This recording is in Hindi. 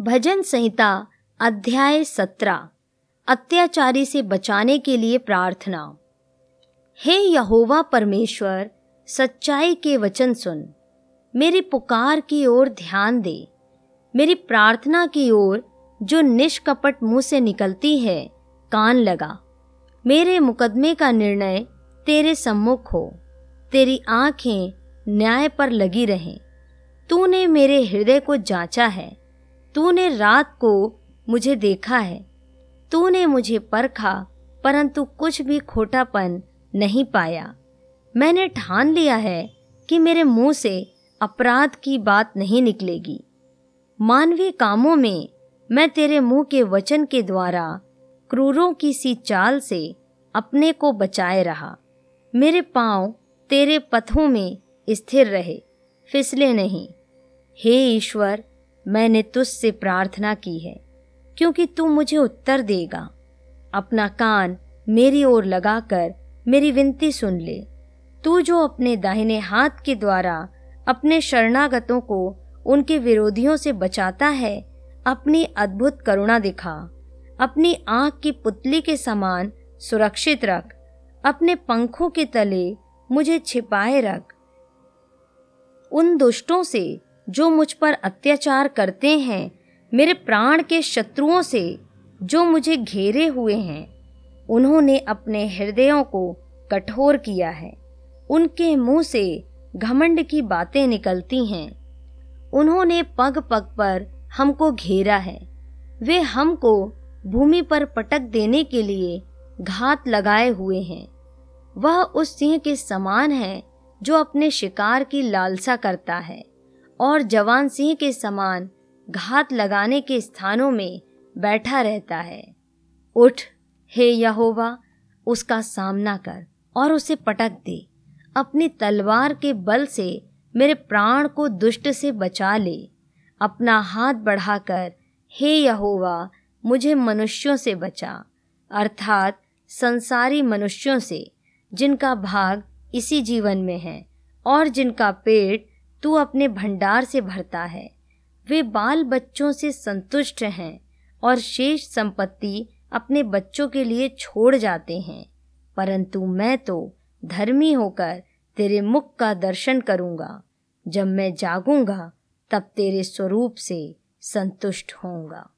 भजन संहिता, अध्याय सत्रह, अत्याचारी से बचाने के लिए प्रार्थना। हे यहोवा परमेश्वर, सच्चाई के वचन सुन। मेरी पुकार की ओर ध्यान दे। मेरी प्रार्थना की ओर जो निष्कपट मुँह से निकलती है, कान लगा। मेरे मुकदमे का निर्णय तेरे सम्मुख हो। तेरी आँखें न्याय पर लगी रहें। तूने मेरे हृदय को जांचा है। तूने रात को मुझे देखा है। तूने मुझे परखा, परंतु कुछ भी खोटापन नहीं पाया। मैंने ठान लिया है कि मेरे मुँह से अपराध की बात नहीं निकलेगी। मानवीय कामों में मैं तेरे मुँह के वचन के द्वारा क्रूरों की सी चाल से अपने को बचाए रहा। मेरे पाँव तेरे पथों में स्थिर रहे, फिसले नहीं। हे ईश्वर मैंने तुझसे प्रार्थना की है, क्योंकि तू मुझे उत्तर देगा। अपना कान मेरी ओर लगाकर मेरी विनती सुन ले। तू जो अपने दाहिने हाथ के द्वारा अपने शरणागतों को उनके विरोधियों से बचाता है, अपनी अद्भुत करुणा दिखा। अपनी आँख की पुतली के समान सुरक्षित रख। अपने पंखों के तले मुझे छिपाए रख। उन दुष्टों से जो मुझ पर अत्याचार करते हैं, मेरे प्राण के शत्रुओं से जो मुझे घेरे हुए हैं, उन्होंने अपने हृदयों को कठोर किया है। उनके मुँह से घमंड की बातें निकलती हैं। उन्होंने पग पग पर हमको घेरा है। वे हमको भूमि पर पटक देने के लिए घात लगाए हुए हैं। वह उस सिंह के समान है जो अपने शिकार की लालसा करता है। और जवान सिंह के समान घात लगाने के स्थानों में बैठा रहता है। उठ, हे यहोवा, उसका सामना कर और उसे पटक दे। अपनी तलवार के बल से मेरे प्राण को दुष्ट से बचा ले। अपना हाथ बढ़ाकर, हे यहोवा, मुझे मनुष्यों से बचा। अर्थात संसारी मनुष्यों से, जिनका भाग इसी जीवन में है और जिनका पेट तू अपने भंडार से भरता है। वे बाल बच्चों से संतुष्ट हैं और शेष संपत्ति अपने बच्चों के लिए छोड़ जाते हैं। परंतु मैं तो धर्मी होकर तेरे मुख का दर्शन करूँगा। जब मैं जागूँगा, तब तेरे स्वरूप से संतुष्ट होऊँगा।